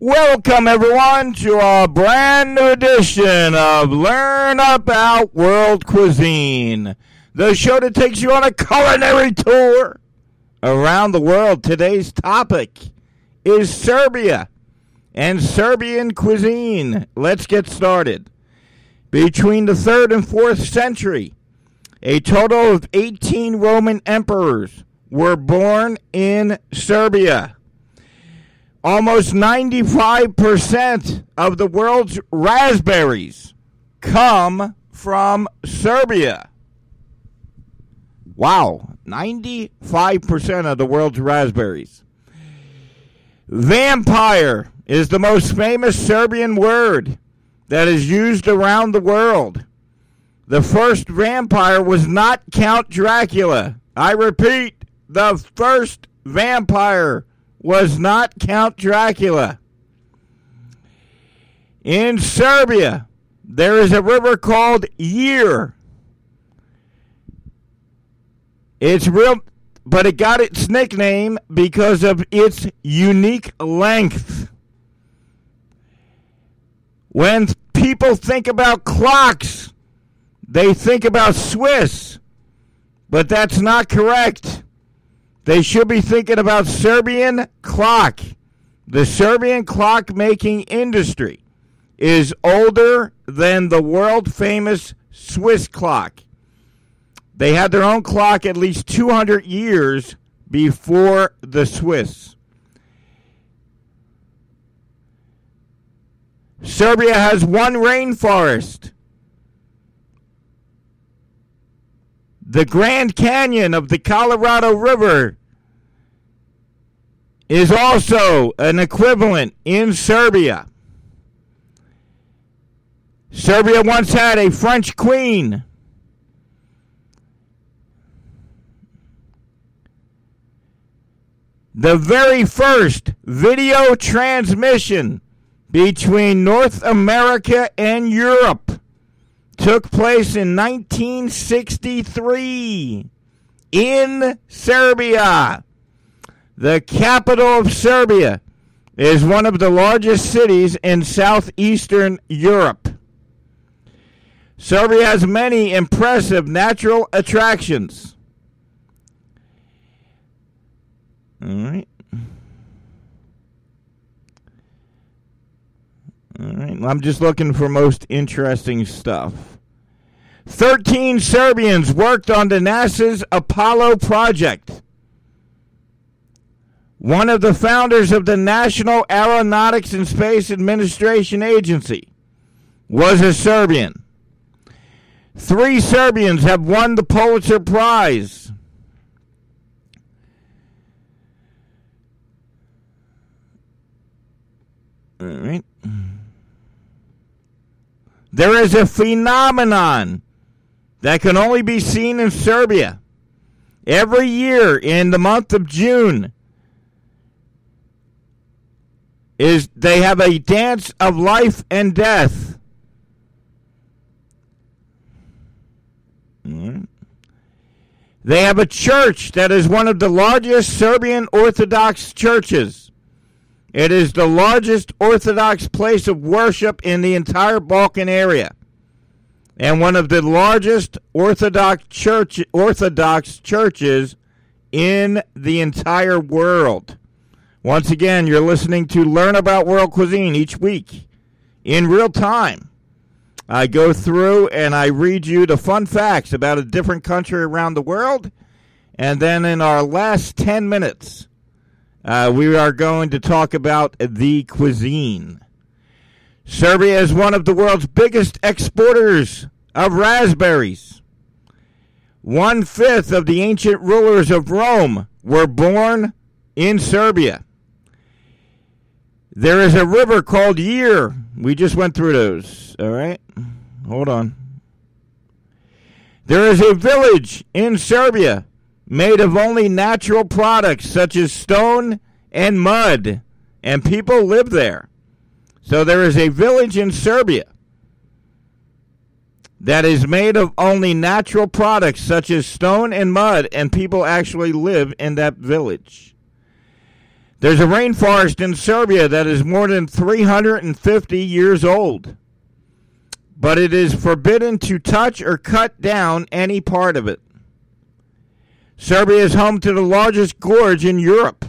Welcome, everyone, to a brand new edition of Learn About World Cuisine, the show that takes you on a culinary tour around the world. Today's topic is Serbia and Serbian cuisine. Let's get started. Between the 3rd and 4th century, a total of 18 Roman emperors were born in Serbia. Almost 95% of the world's raspberries come from Serbia. Wow, 95% of the world's raspberries. Vampire is the most famous Serbian word that is used around the world. The first vampire was not Count Dracula. I repeat, the first vampire was not Count Dracula. In Serbia, there is a river called Year. It's real, but it got its nickname because of its unique length. When people think about clocks, they think about Swiss, but that's not correct. They should be thinking about Serbian clock. The Serbian clock making industry is older than the world famous Swiss clock. They had their own clock at least 200 years before the Swiss. Serbia has one rainforest. The Grand Canyon of the Colorado River is also an equivalent in Serbia. Serbia once had a French queen. The very first video transmission between North America and Europe took place in 1963 in Serbia. The capital of Serbia is one of the largest cities in southeastern Europe. Serbia has many impressive natural attractions. All right. All right. I'm just looking for most interesting stuff. 13 Serbians worked on the NASA's Apollo project. One of the founders of the National Aeronautics and Space Administration Agency was a Serbian. Three Serbians have won the Pulitzer Prize. All right. There is a phenomenon that can only be seen in Serbia. Every year in the month of June is they have a dance of life and death. Hmm. They have a church that is one of the largest Serbian Orthodox churches. It is the largest Orthodox place of worship in the entire Balkan area and one of the largest Orthodox church Orthodox churches in the entire world. Once again, you're listening to Learn About World Cuisine each week in real time. I go through and I read you the fun facts about a different country around the world. And then in our last 10 minutes, uh, we are going to talk about the cuisine. Serbia is one of the world's biggest exporters of raspberries. One fifth of the ancient rulers of Rome were born in Serbia. There is a river called Year. We just went through those. All right. Hold on. There is a village in Serbia made of only natural products such as stone and mud, and people live there. So there is a village in Serbia that is made of only natural products such as stone and mud, and people actually live in that village. There's a rainforest in Serbia that is more than 350 years old, but it is forbidden to touch or cut down any part of it. Serbia is home to the largest gorge in Europe.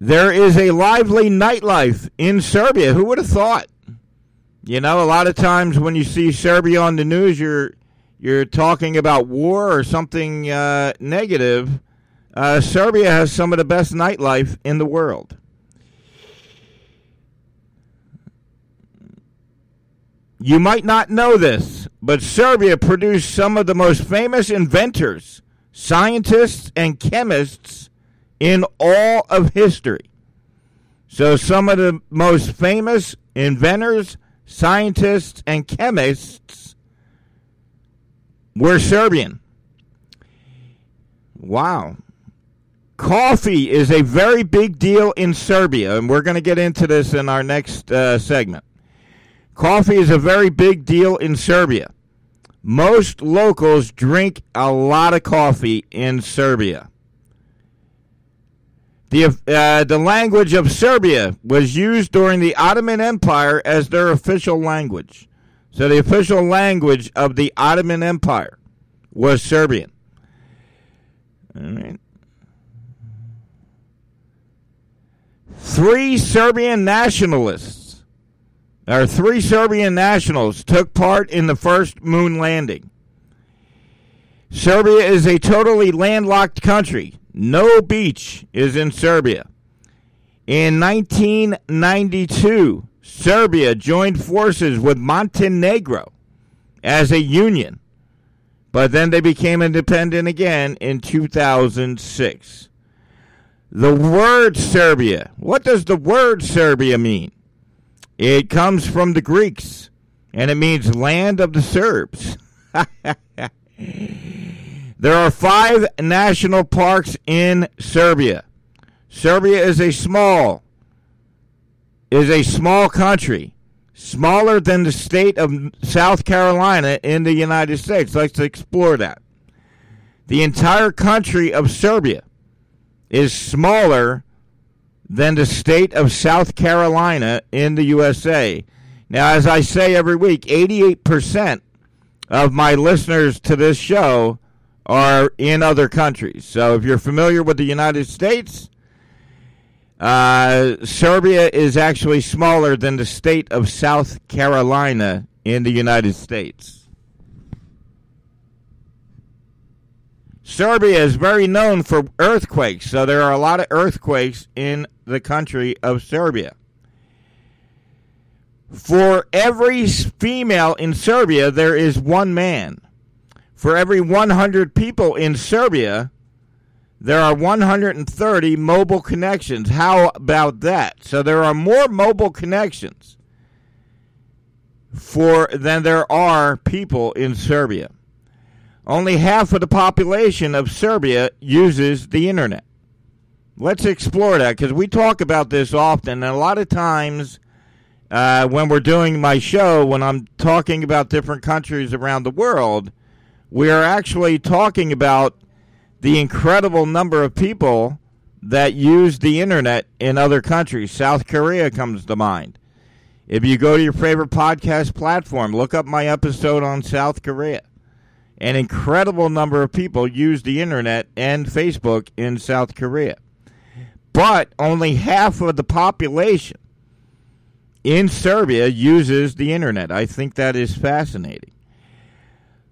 There is a lively nightlife in Serbia. Who would have thought? You know, a lot of times when you see Serbia on the news, you're you're talking about war or something uh, negative. Uh, Serbia has some of the best nightlife in the world. You might not know this, but Serbia produced some of the most famous inventors, scientists, and chemists in all of history. So, some of the most famous inventors, scientists, and chemists were Serbian. Wow. Coffee is a very big deal in Serbia, and we're going to get into this in our next uh, segment. Coffee is a very big deal in Serbia. Most locals drink a lot of coffee in Serbia. The, uh, the language of Serbia was used during the Ottoman Empire as their official language. So the official language of the Ottoman Empire was Serbian. All right. Three Serbian nationalists, or three Serbian nationals, took part in the first moon landing. Serbia is a totally landlocked country. No beach is in Serbia. In 1992, Serbia joined forces with Montenegro as a union, but then they became independent again in 2006. The word Serbia, what does the word Serbia mean? It comes from the Greeks, and it means land of the Serbs. There are five national parks in Serbia. Serbia is a small is a small country, smaller than the state of South Carolina in the United States. Let's explore that. The entire country of Serbia is smaller than the state of South Carolina in the USA. Now, as I say every week, 88% of my listeners to this show are in other countries. So if you're familiar with the United States, uh, Serbia is actually smaller than the state of South Carolina in the United States. Serbia is very known for earthquakes, so there are a lot of earthquakes in the country of Serbia. For every female in Serbia, there is one man. For every 100 people in Serbia, there are 130 mobile connections. How about that? So there are more mobile connections for than there are people in Serbia. Only half of the population of Serbia uses the internet. Let's explore that because we talk about this often, and a lot of times uh, when we're doing my show, when I'm talking about different countries around the world, we are actually talking about the incredible number of people that use the internet in other countries. South Korea comes to mind. If you go to your favorite podcast platform, look up my episode on South Korea. An incredible number of people use the internet and Facebook in South Korea. But only half of the population in Serbia uses the internet. I think that is fascinating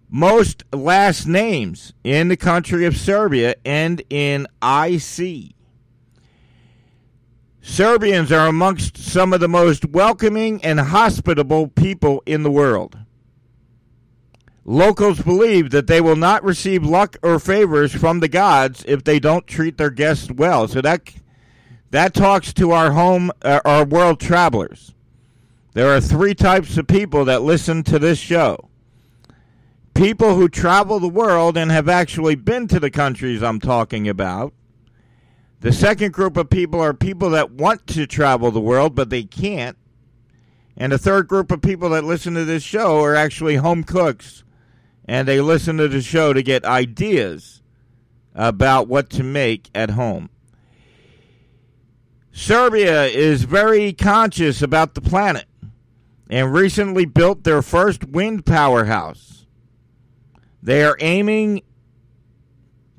most last names in the country of Serbia end in IC. Serbians are amongst some of the most welcoming and hospitable people in the world. Locals believe that they will not receive luck or favors from the gods if they don't treat their guests well. So that that talks to our home uh, our world travelers. There are three types of people that listen to this show people who travel the world and have actually been to the countries I'm talking about. The second group of people are people that want to travel the world, but they can't. And the third group of people that listen to this show are actually home cooks, and they listen to the show to get ideas about what to make at home. Serbia is very conscious about the planet and recently built their first wind powerhouse. They are aiming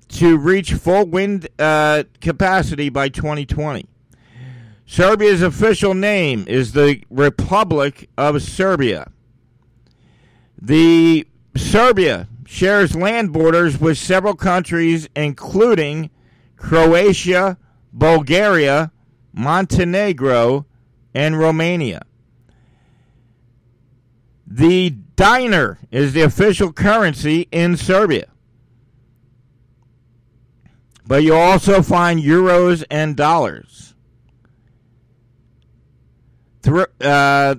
to reach full wind uh, capacity by 2020. Serbia's official name is the Republic of Serbia. The Serbia shares land borders with several countries, including Croatia, Bulgaria, Montenegro, and Romania. The dinar is the official currency in Serbia. But you'll also find euros and dollars. Uh,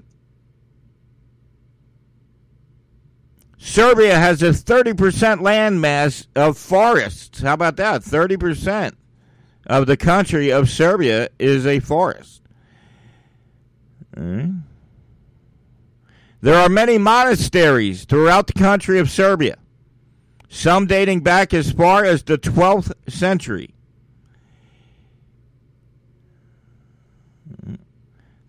Serbia has a 30% land mass of forests. How about that? 30% of the country of Serbia is a forest. Hmm? There are many monasteries throughout the country of Serbia, some dating back as far as the 12th century. Hmm?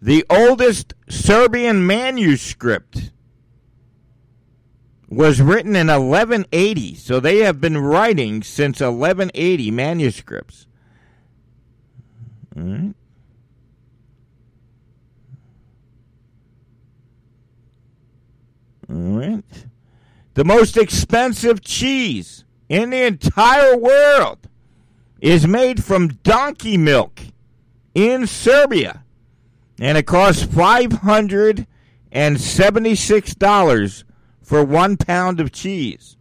The oldest Serbian manuscript was written in 1180, so they have been writing since 1180 manuscripts. All right. All right. The most expensive cheese in the entire world is made from donkey milk in Serbia. And it costs $576 for one pound of cheese.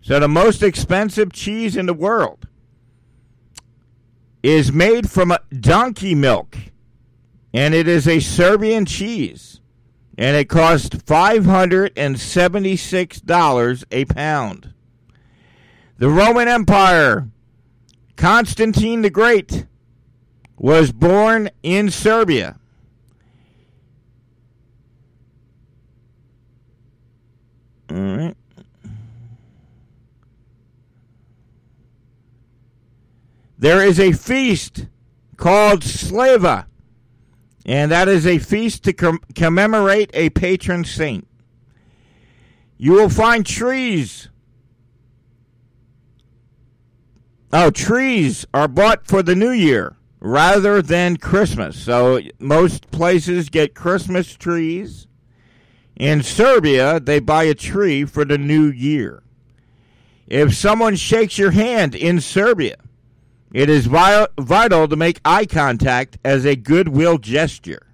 So the most expensive cheese in the world is made from donkey milk, and it is a Serbian cheese, and it costs $576 a pound. The Roman Empire, Constantine the Great, was born in Serbia. All right. There is a feast called Slava, and that is a feast to com- commemorate a patron saint. You will find trees. Oh, trees are bought for the new year rather than Christmas. So most places get Christmas trees in Serbia, they buy a tree for the new year. If someone shakes your hand in Serbia, it is vital to make eye contact as a goodwill gesture.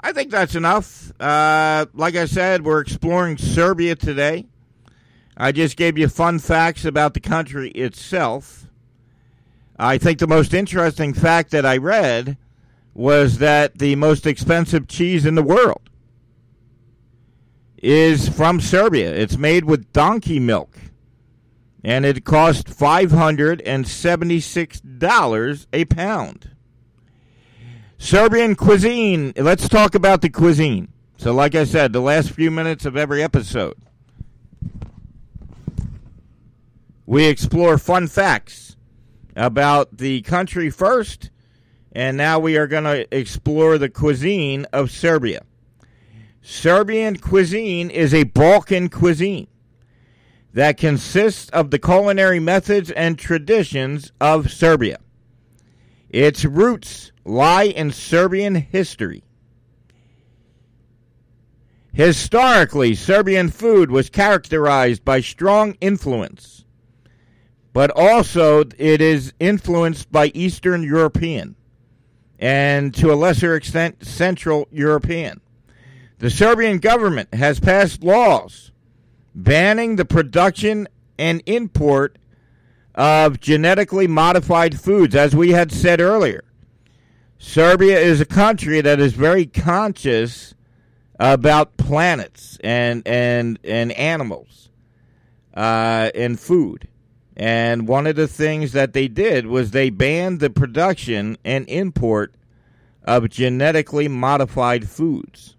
I think that's enough. Uh, like I said, we're exploring Serbia today. I just gave you fun facts about the country itself. I think the most interesting fact that I read was that the most expensive cheese in the world is from Serbia. It's made with donkey milk. And it cost $576 a pound. Serbian cuisine. Let's talk about the cuisine. So, like I said, the last few minutes of every episode, we explore fun facts about the country first, and now we are going to explore the cuisine of Serbia. Serbian cuisine is a Balkan cuisine that consists of the culinary methods and traditions of Serbia. Its roots lie in Serbian history. Historically, Serbian food was characterized by strong influence, but also it is influenced by Eastern European and to a lesser extent Central European. The Serbian government has passed laws banning the production and import of genetically modified foods, as we had said earlier. Serbia is a country that is very conscious about planets and and and animals uh, and food. And one of the things that they did was they banned the production and import of genetically modified foods.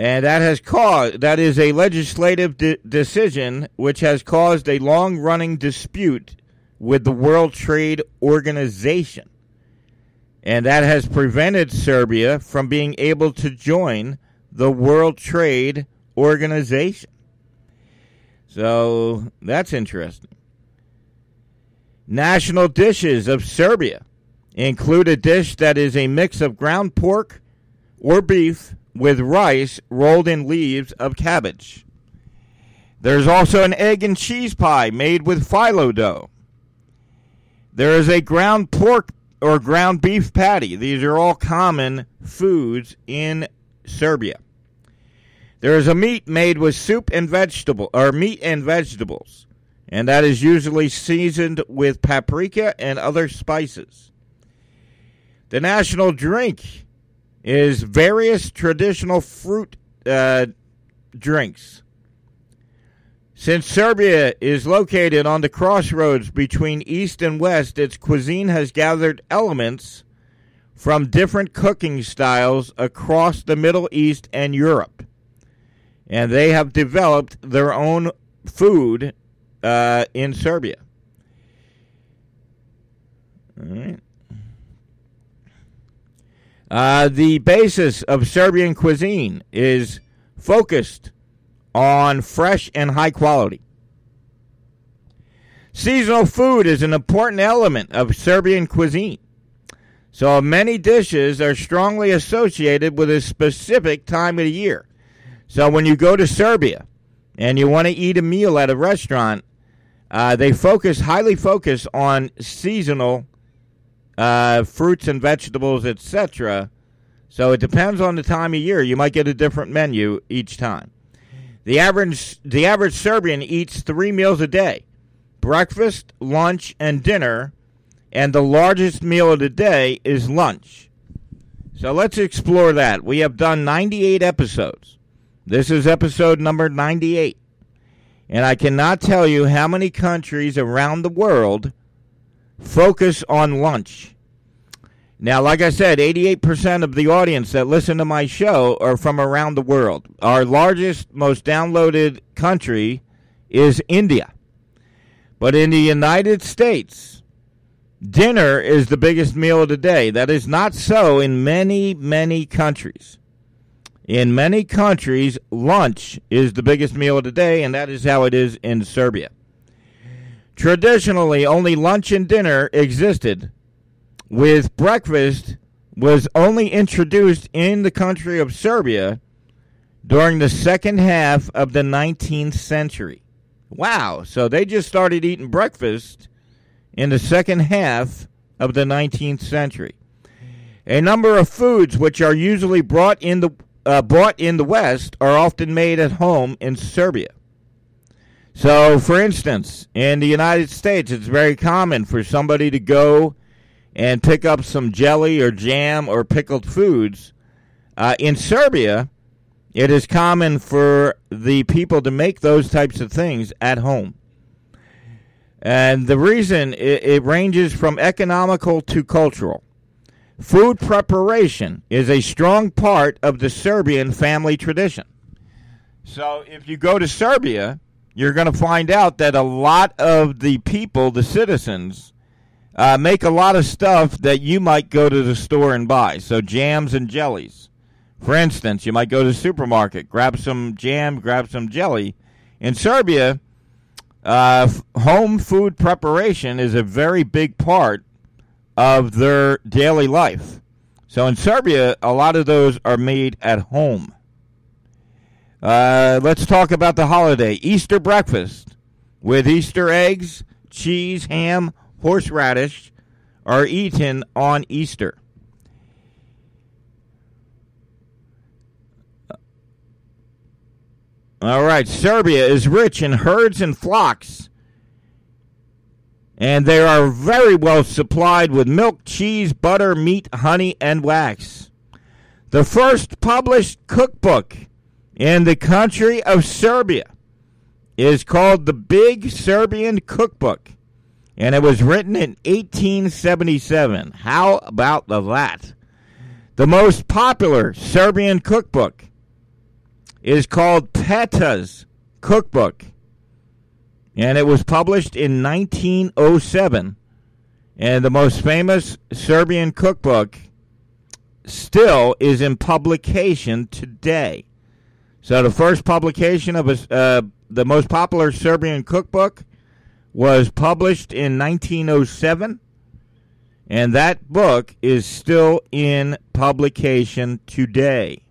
And that has caused that is a legislative de- decision which has caused a long-running dispute with the World Trade Organization. And that has prevented Serbia from being able to join the World Trade Organization. So that's interesting. National dishes of Serbia include a dish that is a mix of ground pork or beef with rice rolled in leaves of cabbage. There's also an egg and cheese pie made with phyllo dough. There is a ground pork or ground beef patty. These are all common foods in Serbia. There is a meat made with soup and vegetable or meat and vegetables, and that is usually seasoned with paprika and other spices. The national drink is various traditional fruit uh, drinks. Since Serbia is located on the crossroads between East and West, its cuisine has gathered elements from different cooking styles across the Middle East and Europe and they have developed their own food uh, in Serbia. All right. Uh, the basis of Serbian cuisine is focused on fresh and high quality. Seasonal food is an important element of Serbian cuisine. So many dishes are strongly associated with a specific time of the year. So when you go to Serbia and you want to eat a meal at a restaurant, uh, they focus highly focus on seasonal uh, fruits and vegetables, etc. So it depends on the time of year. You might get a different menu each time. The average the average Serbian eats three meals a day: breakfast, lunch, and dinner. And the largest meal of the day is lunch. So let's explore that. We have done 98 episodes. This is episode number 98. And I cannot tell you how many countries around the world focus on lunch. Now, like I said, 88% of the audience that listen to my show are from around the world. Our largest, most downloaded country is India. But in the United States, dinner is the biggest meal of the day. That is not so in many, many countries. In many countries, lunch is the biggest meal of the day, and that is how it is in Serbia. Traditionally, only lunch and dinner existed, with breakfast was only introduced in the country of Serbia during the second half of the 19th century. Wow, so they just started eating breakfast in the second half of the 19th century. A number of foods which are usually brought in the uh, bought in the West are often made at home in Serbia. So, for instance, in the United States, it's very common for somebody to go and pick up some jelly or jam or pickled foods. Uh, in Serbia, it is common for the people to make those types of things at home. And the reason it, it ranges from economical to cultural. Food preparation is a strong part of the Serbian family tradition. So if you go to Serbia, you're going to find out that a lot of the people, the citizens, uh, make a lot of stuff that you might go to the store and buy. So jams and jellies. For instance, you might go to the supermarket, grab some jam, grab some jelly. In Serbia, uh, home food preparation is a very big part of their daily life. So in Serbia, a lot of those are made at home. Uh, let's talk about the holiday Easter breakfast with Easter eggs, cheese, ham, horseradish are eaten on Easter. All right, Serbia is rich in herds and flocks and they are very well supplied with milk, cheese, butter, meat, honey, and wax. The first published cookbook in the country of Serbia is called the Big Serbian Cookbook, and it was written in 1877. How about that? The most popular Serbian cookbook is called Peta's Cookbook. And it was published in 1907. And the most famous Serbian cookbook still is in publication today. So the first publication of a, uh, the most popular Serbian cookbook was published in 1907, and that book is still in publication today.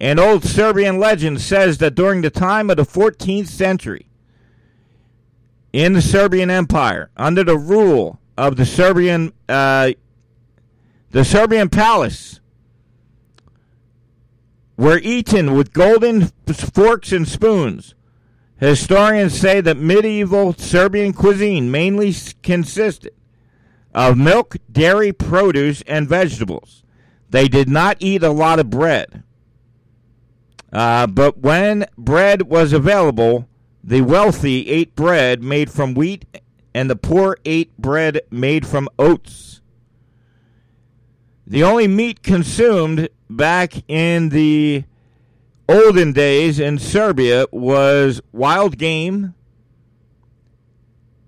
An old Serbian legend says that during the time of the 14th century, in the Serbian Empire, under the rule of the Serbian, uh, the Serbian palace, were eaten with golden forks and spoons. Historians say that medieval Serbian cuisine mainly consisted of milk, dairy, produce, and vegetables. They did not eat a lot of bread. Uh, but when bread was available, the wealthy ate bread made from wheat, and the poor ate bread made from oats. The only meat consumed back in the olden days in Serbia was wild game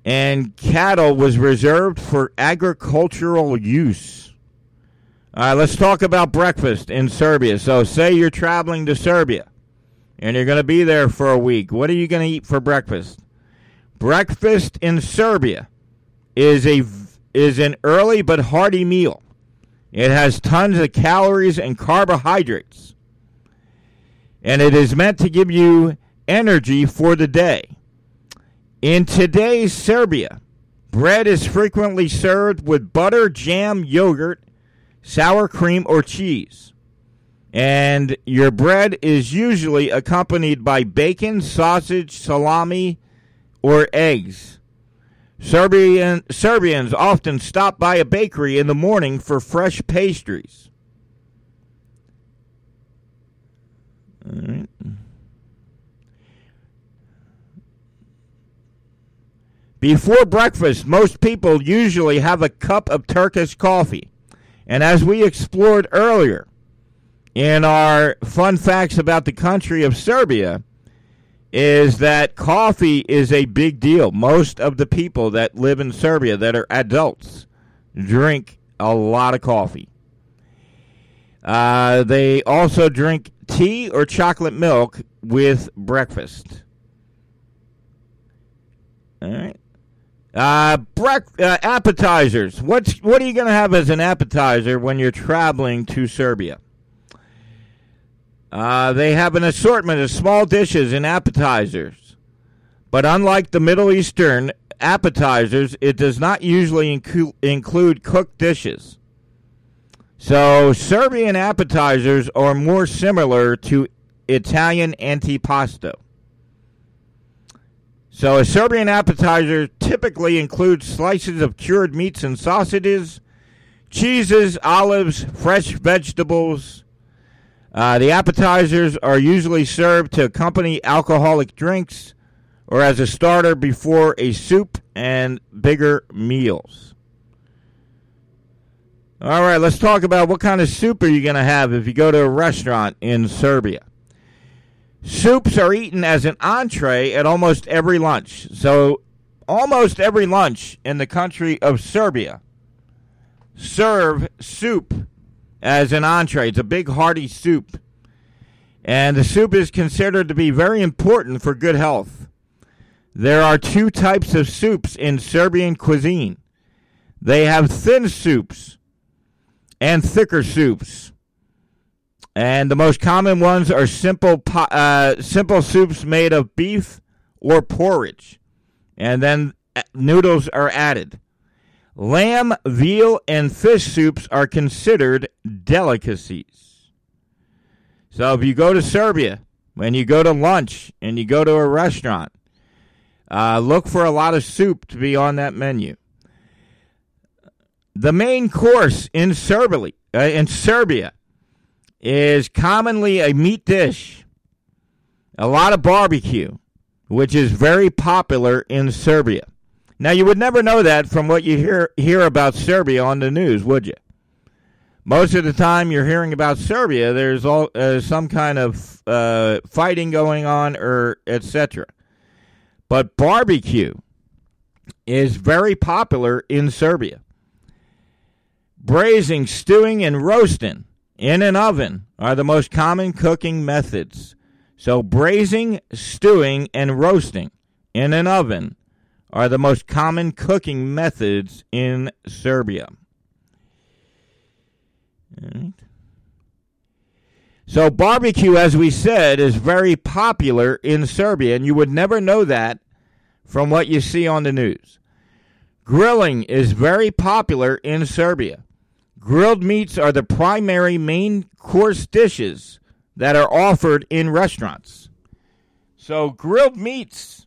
and cattle was reserved for agricultural use. All right, let's talk about breakfast in Serbia. So, say you're traveling to Serbia and you're going to be there for a week. What are you going to eat for breakfast? Breakfast in Serbia is a is an early but hearty meal. It has tons of calories and carbohydrates. And it is meant to give you energy for the day. In today's Serbia, bread is frequently served with butter, jam, yogurt, sour cream, or cheese. And your bread is usually accompanied by bacon, sausage, salami, or eggs. Serbian, Serbians often stop by a bakery in the morning for fresh pastries. All right. Before breakfast, most people usually have a cup of Turkish coffee. And as we explored earlier in our fun facts about the country of Serbia, is that coffee is a big deal. Most of the people that live in Serbia that are adults drink a lot of coffee. Uh, they also drink tea or chocolate milk with breakfast. All right. Uh, brec- uh, appetizers. What's what are you going to have as an appetizer when you're traveling to Serbia? Uh, they have an assortment of small dishes and appetizers, but unlike the Middle Eastern appetizers, it does not usually incu- include cooked dishes. So Serbian appetizers are more similar to Italian antipasto. So, a Serbian appetizer typically includes slices of cured meats and sausages, cheeses, olives, fresh vegetables. Uh, the appetizers are usually served to accompany alcoholic drinks or as a starter before a soup and bigger meals. All right, let's talk about what kind of soup are you going to have if you go to a restaurant in Serbia. Soups are eaten as an entree at almost every lunch. So, almost every lunch in the country of Serbia serve soup as an entree. It's a big hearty soup. And the soup is considered to be very important for good health. There are two types of soups in Serbian cuisine. They have thin soups and thicker soups. And the most common ones are simple uh, simple soups made of beef or porridge. And then uh, noodles are added. Lamb, veal, and fish soups are considered delicacies. So if you go to Serbia, when you go to lunch and you go to a restaurant, uh, look for a lot of soup to be on that menu. The main course in uh, in Serbia is commonly a meat dish, a lot of barbecue, which is very popular in Serbia. Now, you would never know that from what you hear, hear about Serbia on the news, would you? most of the time you're hearing about Serbia, there's all uh, some kind of uh, fighting going on, or etc. But barbecue is very popular in Serbia. Braising, stewing, and roasting in an oven are the most common cooking methods. So, braising, stewing, and roasting in an oven are the most common cooking methods in Serbia. So, barbecue, as we said, is very popular in Serbia, and you would never know that from what you see on the news. Grilling is very popular in Serbia. Grilled meats are the primary main course dishes that are offered in restaurants. So, grilled meats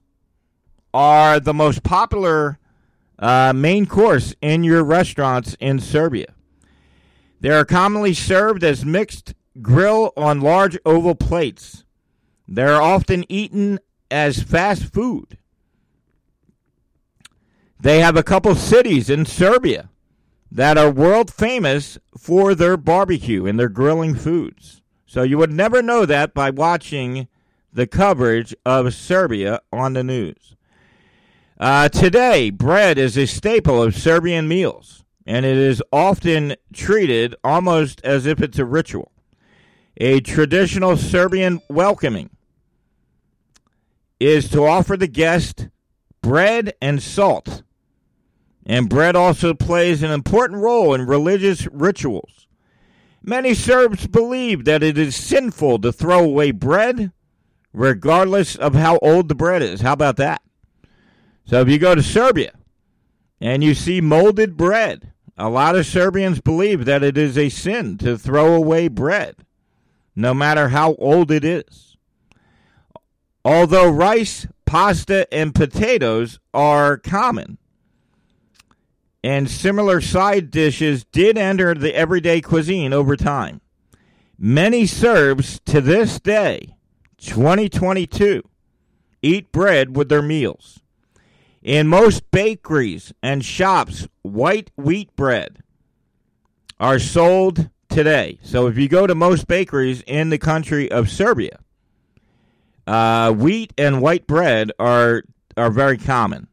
are the most popular uh, main course in your restaurants in Serbia. They are commonly served as mixed grill on large oval plates. They are often eaten as fast food. They have a couple cities in Serbia that are world famous for their barbecue and their grilling foods. So you would never know that by watching the coverage of Serbia on the news. Uh, today, bread is a staple of Serbian meals and it is often treated almost as if it's a ritual. A traditional Serbian welcoming is to offer the guest bread and salt. And bread also plays an important role in religious rituals. Many Serbs believe that it is sinful to throw away bread, regardless of how old the bread is. How about that? So if you go to Serbia and you see molded bread, a lot of Serbians believe that it is a sin to throw away bread, no matter how old it is. Although rice, pasta, and potatoes are common, and similar side dishes did enter the everyday cuisine over time, many Serbs to this day, 2022, eat bread with their meals. In most bakeries and shops, white wheat bread are sold today. So if you go to most bakeries in the country of Serbia, uh, wheat and white bread are are very common.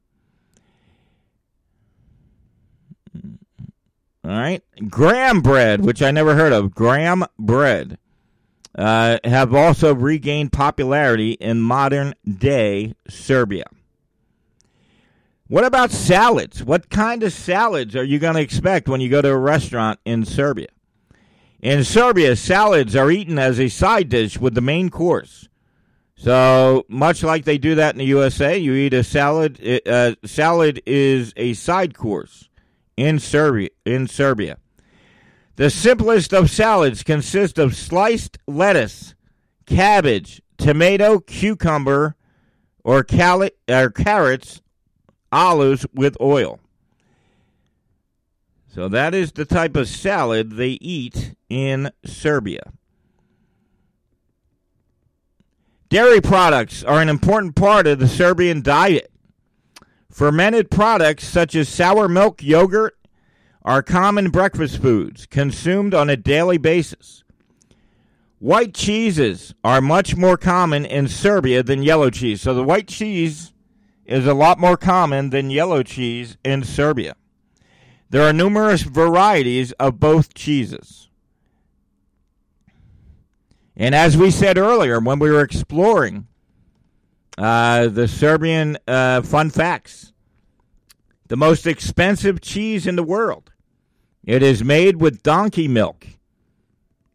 All right, graham bread, which I never heard of, graham bread, uh, have also regained popularity in modern day Serbia. What about salads? What kind of salads are you going to expect when you go to a restaurant in Serbia? In Serbia, salads are eaten as a side dish with the main course. So much like they do that in the USA, you eat a salad. Uh, salad is a side course in Serbia. In Serbia, the simplest of salads consist of sliced lettuce, cabbage, tomato, cucumber, or, cali- or carrots, olives with oil. So that is the type of salad they eat in Serbia. Dairy products are an important part of the Serbian diet. Fermented products such as sour milk yogurt are common breakfast foods consumed on a daily basis. White cheeses are much more common in Serbia than yellow cheese. So the white cheese is a lot more common than yellow cheese in Serbia. There are numerous varieties of both cheeses. And as we said earlier when we were exploring uh, the Serbian uh, fun facts, the most expensive cheese in the world, it is made with donkey milk,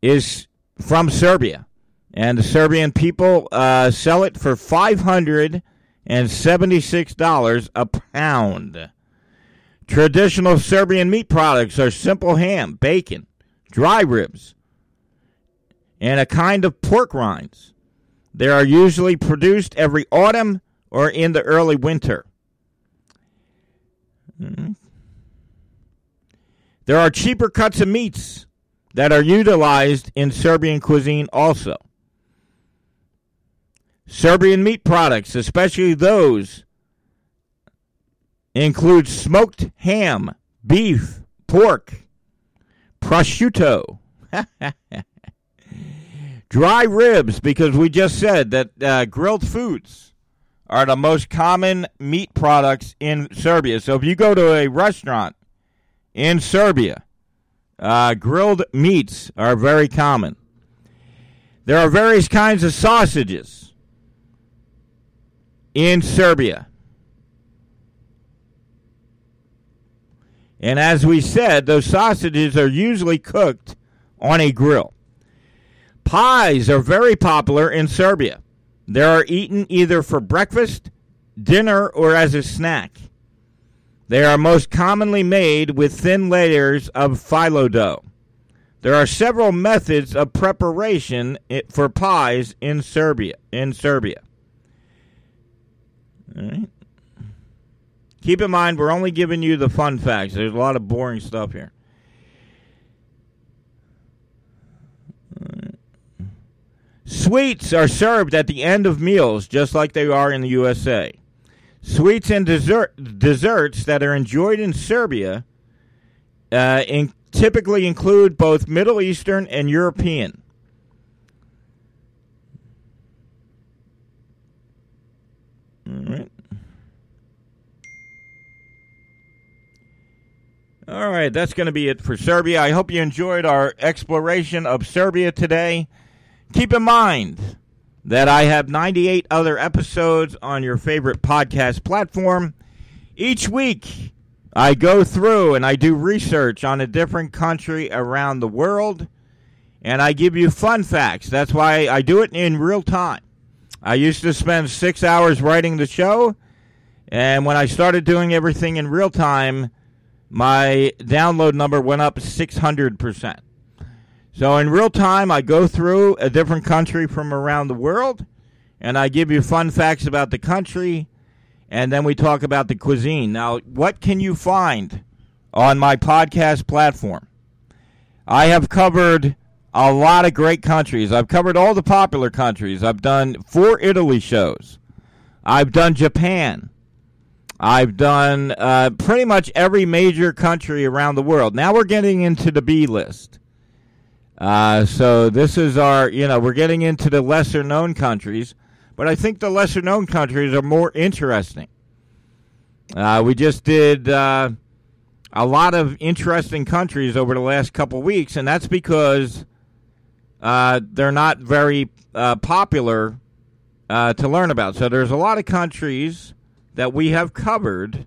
is from Serbia. And the Serbian people uh, sell it for 500 and $76 a pound. Traditional Serbian meat products are simple ham, bacon, dry ribs, and a kind of pork rinds. They are usually produced every autumn or in the early winter. Mm-hmm. There are cheaper cuts of meats that are utilized in Serbian cuisine also. Serbian meat products, especially those, include smoked ham, beef, pork, prosciutto, dry ribs, because we just said that uh, grilled foods are the most common meat products in Serbia. So if you go to a restaurant in Serbia, uh, grilled meats are very common. There are various kinds of sausages in Serbia. And as we said, those sausages are usually cooked on a grill. Pies are very popular in Serbia. They are eaten either for breakfast, dinner, or as a snack. They are most commonly made with thin layers of phyllo dough. There are several methods of preparation for pies in Serbia. In Serbia. Keep in mind, we're only giving you the fun facts. There's a lot of boring stuff here. Sweets are served at the end of meals, just like they are in the USA. Sweets and dessert, desserts that are enjoyed in Serbia uh, in, typically include both Middle Eastern and European. All right. All right, that's going to be it for Serbia. I hope you enjoyed our exploration of Serbia today. Keep in mind that I have 98 other episodes on your favorite podcast platform. Each week, I go through and I do research on a different country around the world, and I give you fun facts. That's why I do it in real time. I used to spend six hours writing the show, and when I started doing everything in real time, my download number went up 600%. So in real time, I go through a different country from around the world, and I give you fun facts about the country, and then we talk about the cuisine. Now, what can you find on my podcast platform? I have covered a lot of great countries. I've covered all the popular countries. I've done four Italy shows. I've done Japan. I've done uh, pretty much every major country around the world. Now we're getting into the B list. Uh, so this is our, you know, we're getting into the lesser known countries, but I think the lesser known countries are more interesting. Uh, we just did uh, a lot of interesting countries over the last couple weeks, and that's because uh, they're not very uh, popular uh, to learn about. So there's a lot of countries that we have covered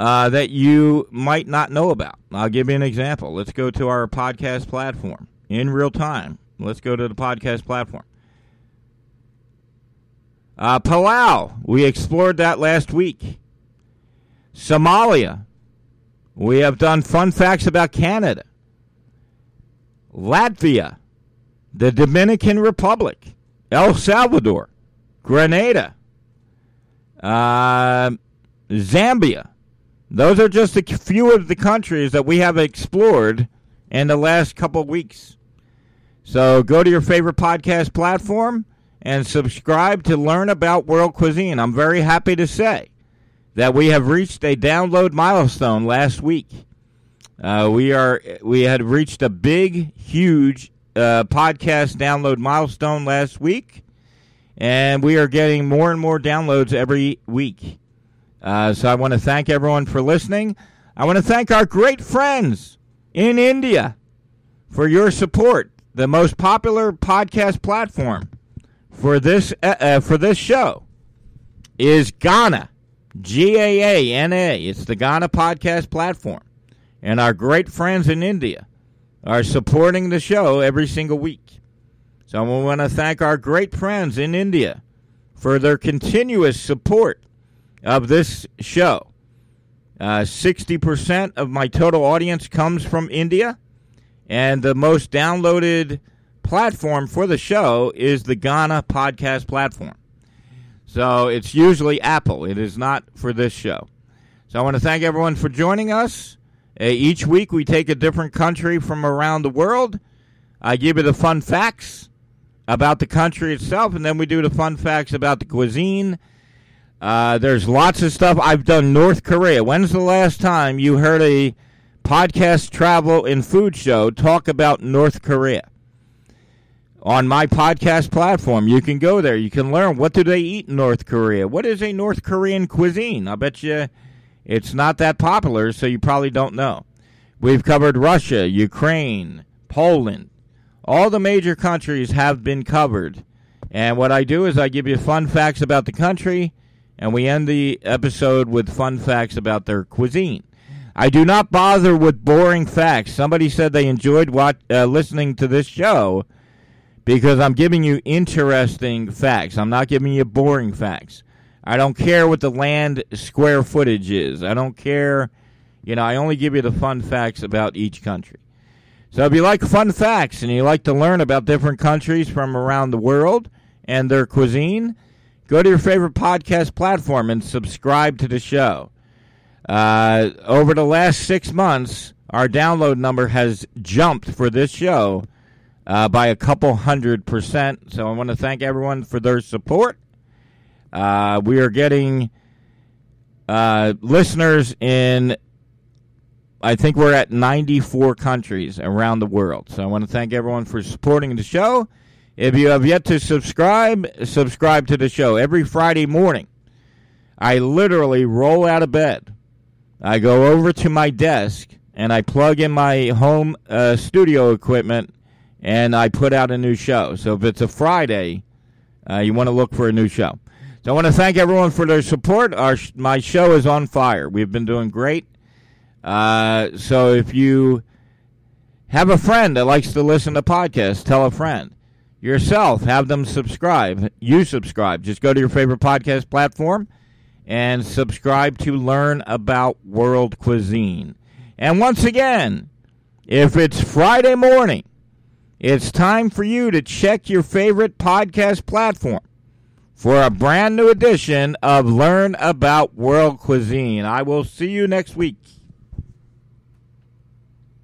uh, that you might not know about. I'll give you an example. Let's go to our podcast platform in real time. Let's go to the podcast platform. Uh, Palau, we explored that last week. Somalia, we have done fun facts about Canada. Latvia, the Dominican Republic, El Salvador, Grenada, uh, Zambia, those are just a few of the countries that we have explored in the last couple weeks. So go to your favorite podcast platform and subscribe to learn about world cuisine. I'm very happy to say that we have reached a download milestone last week. Uh, we are we had reached a big, huge uh, podcast download milestone last week, and we are getting more and more downloads every week. Uh, so I want to thank everyone for listening. I want to thank our great friends in India for your support. The most popular podcast platform for this uh, uh, for this show is Gaana, G A A N A. It's the Gaana podcast platform, and our great friends in India are supporting the show every single week. So we want to thank our great friends in India for their continuous support of this show. Uh, 60% of my total audience comes from India, and the most downloaded platform for the show is the Gaana podcast platform. So it's usually Apple. It is not for this show. So I want to thank everyone for joining us. Uh, each week we take a different country from around the world. I give you the fun facts about the country itself, and then we do the fun facts about the cuisine uh, there's lots of stuff. I've done North Korea. When's the last time you heard a podcast, travel, and food show talk about North Korea. On my podcast platform, you can go there. You can learn what do they eat in North Korea. What is a North Korean cuisine? I bet you it's not that popular, so you probably don't know. We've covered Russia, Ukraine, Poland. All the major countries have been covered. And what I do is I give you fun facts about the country, and we end the episode with fun facts about their cuisine. I do not bother with boring facts. Somebody said they enjoyed uh, listening to this show because I'm giving you interesting facts. I'm not giving you boring facts. I don't care what the land square footage is. I don't care. You know, I only give you the fun facts about each country. So if you like fun facts and you like to learn about different countries from around the world and their cuisine, go to your favorite podcast platform and subscribe to the show. Uh, over the last six months, our download number has jumped for this show uh, by a couple hundred percent. So I want to thank everyone for their support. Uh, we are getting uh, listeners in, I think we're at 94 countries around the world. So I want to thank everyone for supporting the show. If you have yet to subscribe, subscribe to the show. Every Friday morning, I literally roll out of bed. I go over to my desk and I plug in my home uh, studio equipment and I put out a new show. So if it's a Friday, uh, you want to look for a new show. So I want to thank everyone for their support. Our my show is on fire. We've been doing great. Uh, so if you have a friend that likes to listen to podcasts, tell a friend. Yourself, have them subscribe. You subscribe. Just go to your favorite podcast platform and subscribe to learn about world cuisine. And once again, if it's Friday morning, it's time for you to check your favorite podcast platform for a brand new edition of Learn About World Cuisine. I will see you next week.